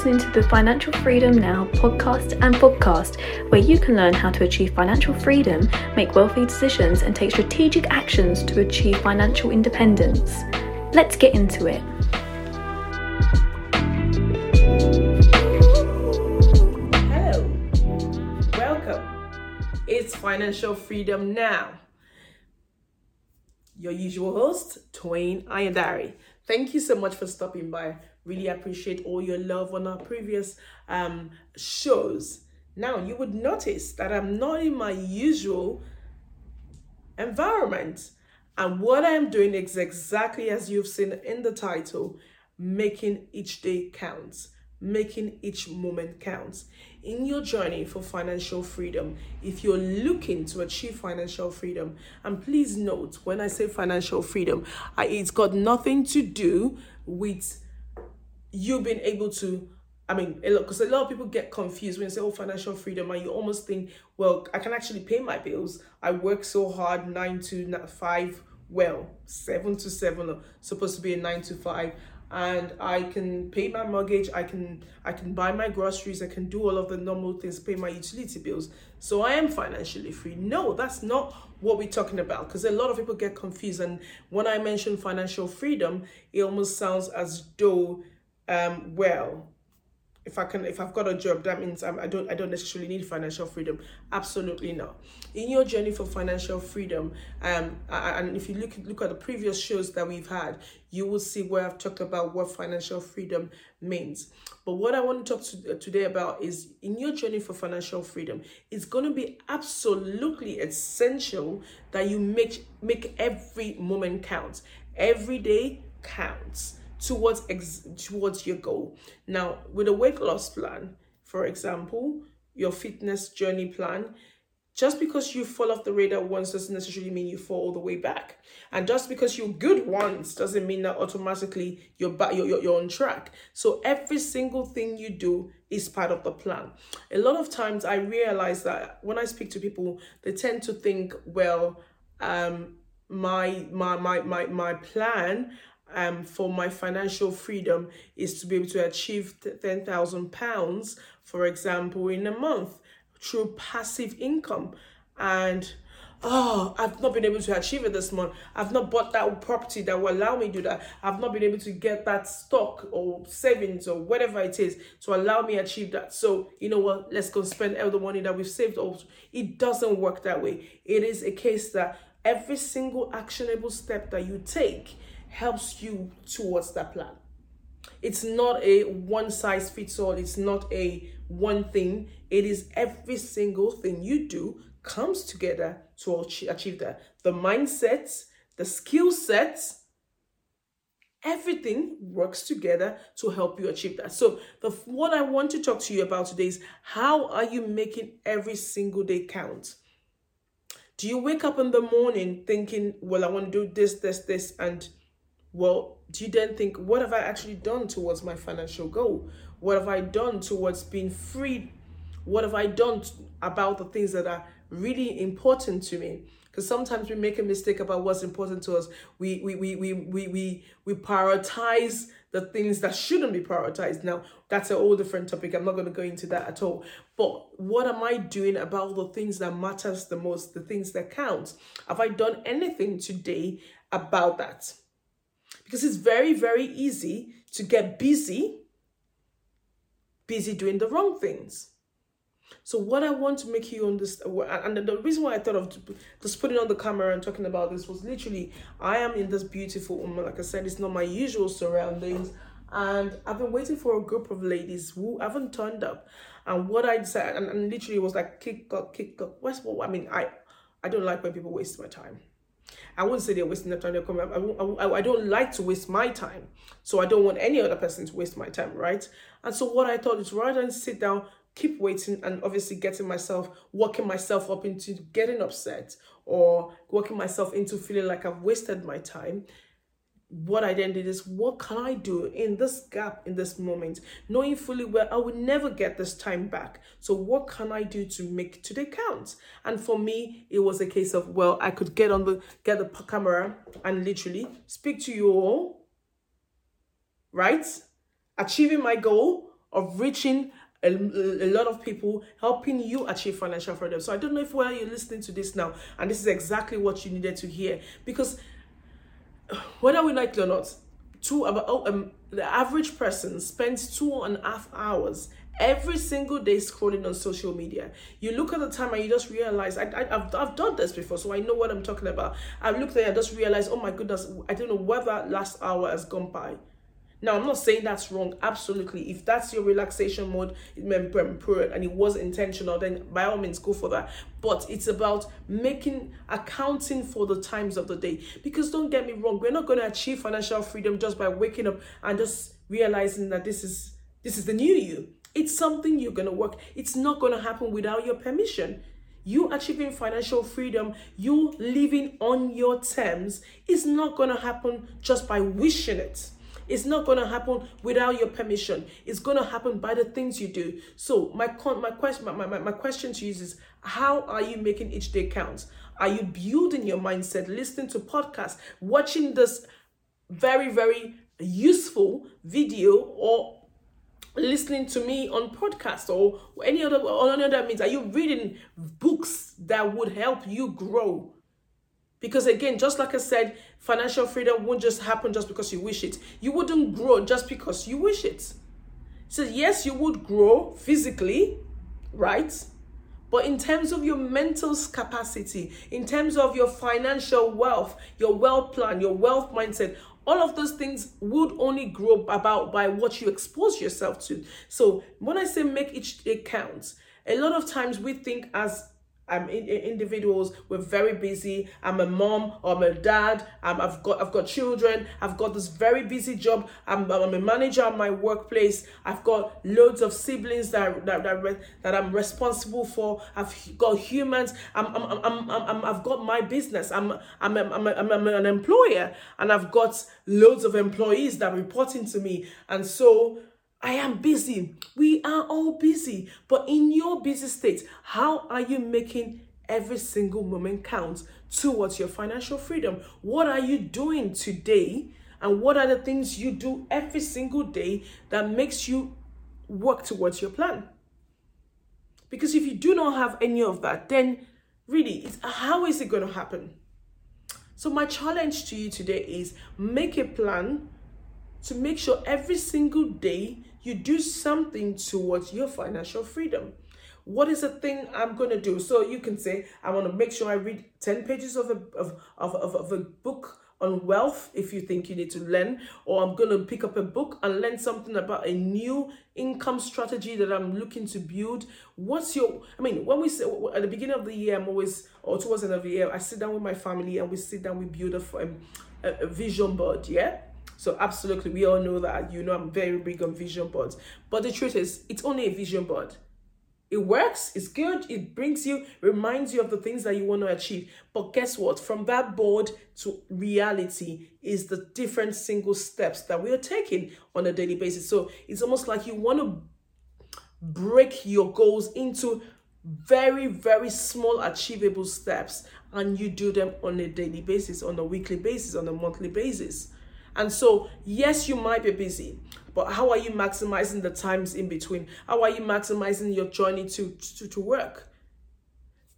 listening to the Financial Freedom Now podcast and podcast, where you can learn how to achieve financial freedom, make wealthy decisions, and take strategic actions to achieve financial independence. Let's get into it. Hello, welcome. It's Financial Freedom Now. Your usual host, Toyin Ayandari. Thank you so much for stopping by. Really appreciate all your love on our previous um, shows. Now, you would notice that I'm not in my usual environment. And what I'm doing is exactly as you've seen in the title making each day count, making each moment count. In your journey for financial freedom, if you're looking to achieve financial freedom, and please note when I say financial freedom, I, it's got nothing to do with you being able to I mean, because a, a lot of people get confused when you say, oh, financial freedom, and you almost think, well, I can actually pay my bills. I work so hard, nine to five, well, seven to seven, supposed to be a nine to five, and I can pay my mortgage, I can I can buy my groceries, I can do all of the normal things, pay my utility bills. So I am financially free. No, that's not what we're talking about because a lot of people get confused. And when I mention financial freedom, it almost sounds as though um, well, if I can, if I've got a job, that means I'm, I don't, I don't necessarily need financial freedom. Absolutely not. In your journey for financial freedom, um, and if you look look at the previous shows that we've had, you will see where I've talked about what financial freedom means. But what I want to talk to, uh, today about is in your journey for financial freedom, it's going to be absolutely essential that you make make every moment count. Every day counts towards ex- towards your goal. Now, with a weight loss plan, for example, your fitness journey plan, just because you fall off the radar once doesn't necessarily mean you fall all the way back. And just because you're good once doesn't mean that automatically you're back, you're, you're, you're on track. So every single thing you do is part of the plan. A lot of times I realize that when I speak to people, they tend to think, well, um, my my my my my plan um, for my financial freedom is to be able to achieve ten thousand pounds, for example, in a month through passive income, and oh, I've not been able to achieve it this month. I've not bought that property that will allow me to do that. I've not been able to get that stock or savings or whatever it is to allow me achieve that. So you know what? Let's go spend all the money that we've saved. Also, it doesn't work that way. It is a case that every single actionable step that you take helps you towards that plan. It's not a one size fits all, it's not a one thing. It is every single thing you do comes together to achieve that. The mindsets, the skill sets, everything works together to help you achieve that. So, the what I want to talk to you about today is how are you making every single day count? Do you wake up in the morning thinking, well, I want to do this, this, this, and well, do you then think, what have I actually done towards my financial goal? What have I done towards being free? What have I done about the things that are really important to me? Because sometimes we make a mistake about what's important to us. We we we we we we, we prioritize the things that shouldn't be prioritized. Now, that's a whole different topic. I'm not going to go into that at all. But what am I doing about the things that matters the most, the things that count? Have I done anything today about that? Because it's very, very easy to get busy, busy doing the wrong things. So what I want to make you understand, and the reason why I thought of just putting on the camera and talking about this was literally, I am in this beautiful home. Like I said, it's not my usual surroundings, and I've been waiting for a group of ladies who haven't turned up. And what I said, and, and literally was like, kick up, kick up. What's what? I mean, I, I don't like when people waste my time. I wouldn't say they're wasting their time. They're coming. I, I, I don't like to waste my time, so I don't want any other person to waste my time, right? And so what I thought is rather than sit down, keep waiting, and obviously getting myself, working myself up into getting upset or working myself into feeling like I've wasted my time what I then did is, what can I do in this gap, in this moment, knowing fully well I will never get this time back. So, what can I do to make today count? And for me, it was a case of, well, I could get on the get the camera and literally speak to you all, right? Achieving my goal of reaching a, a, lot of people helping you achieve financial freedom. So I don't know if whether you're listening to this now and this is exactly what you needed to hear because whether we like it or not, two about oh, um, the average person spends two and a half hours every single day scrolling on social media. You look at the time and you just realize, I, I, have I've done this before, so I know what I'm talking about. I looked there i just realized, oh my goodness, I don't know where that last hour has gone by. Now, I'm not saying that's wrong, absolutely. If that's your relaxation mode and it was intentional, then by all means go for that. But it's about making, accounting for the times of the day. Because don't get me wrong, we're not going to achieve financial freedom just by waking up and just realizing that this is this is the new you. It's something you're going to work. It's not going to happen without your permission. You achieving financial freedom, you living on your terms, is not going to happen just by wishing it. It's not going to happen without your permission. It's going to happen by the things you do. So my con- my question my, my, my question to you is how are you making each day count? Are you building your mindset, listening to podcasts, watching this very very useful video or listening to me on podcast or any other or any other means? Are you reading books that would help you grow? Because again, just like I said, financial freedom won't just happen just because you wish it. You wouldn't grow just because you wish it. So yes, you would grow physically, right? But in terms of your mental capacity, in terms of your financial wealth, your wealth plan, your wealth mindset, all of those things would only grow about by what you expose yourself to. So when I say make each day count, a lot of times we think as um, in, in individuals we're very busy. I'm a mom or i'm a dad i've got i've got children i've got this very busy job. I'm, I'm a manager at my workplace. I've got loads of siblings that that, that, that i'm responsible for. I've got humans. I'm, I'm, I'm, I'm, i have got my business. I'm, I'm, I'm, I'm, I'm an employer. And i've got loads of employees that reporting to me. And so I am busy. We are all busy. But in your busy state, how are you making every single moment count towards your financial freedom? What are you doing today? And what are the things you do every single day that makes you work towards your plan? Because if you do not have any of that, then really, how is it going to happen? So, my challenge to you today is make a plan to make sure every single day you do something towards your financial freedom. What is the thing I'm going to do? So you can say, I want to make sure I read 10 pages of a, of, of, of, of a book on wealth if you think you need to learn, or I'm going to pick up a book and learn something about a new income strategy that I'm looking to build. What's your, I mean, when we say at the beginning of the year, I'm always, or towards the end of the year, I sit down with my family and we sit down, we build a, um, a, a vision board, yeah? So absolutely, we all know that. You know, I'm very big on vision boards. But the truth is, it's only a vision board. It works, it's good, it brings you, reminds you of the things that you want to achieve. But guess what? From that board to reality is the different single steps that we are taking on a daily basis. So it's almost like you want to break your goals into very, very small achievable steps and you do them on a daily basis, on a weekly basis, on a monthly basis. And so, yes, you might be busy, but how are you maximizing the times in between? How are you maximizing your journey to, to, to work?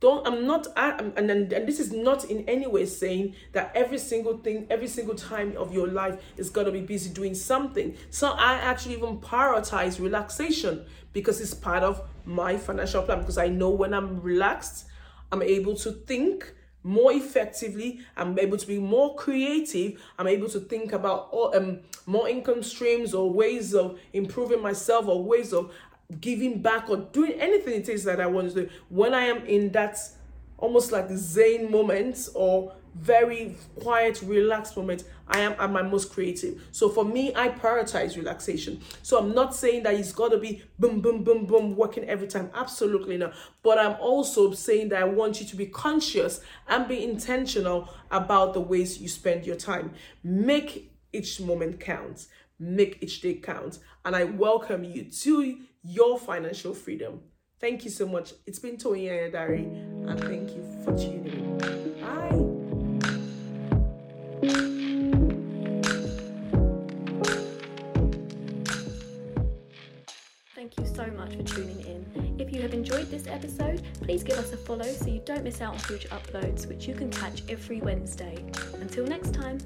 Don't, I'm not, I'm, and, and, and this is not in any way saying that every single thing, every single time of your life is going to be busy doing something. So I actually even prioritize relaxation because it's part of my financial plan because I know when I'm relaxed, I'm able to think, more effectively i'm able to be more creative i'm able to think about all, um, more income streams or ways of improving myself or ways of giving back or doing anything it is that i want to do. When i am in that almost like zen moment or very quiet, relaxed moment, I am at my most creative. So for me, I prioritize relaxation. So I'm not saying that it's got to be boom, boom, boom, boom, working every time. Absolutely not. But I'm also saying that I want you to be conscious and be intentional about the ways you spend your time. Make each moment count. Make each day count. And I welcome you to your financial freedom. Thank you so much. It's been Toyin Ayadari, and thank you for tuning in. Bye. Please give us a follow so you don't miss out on future uploads, which you can catch every Wednesday. Until next time.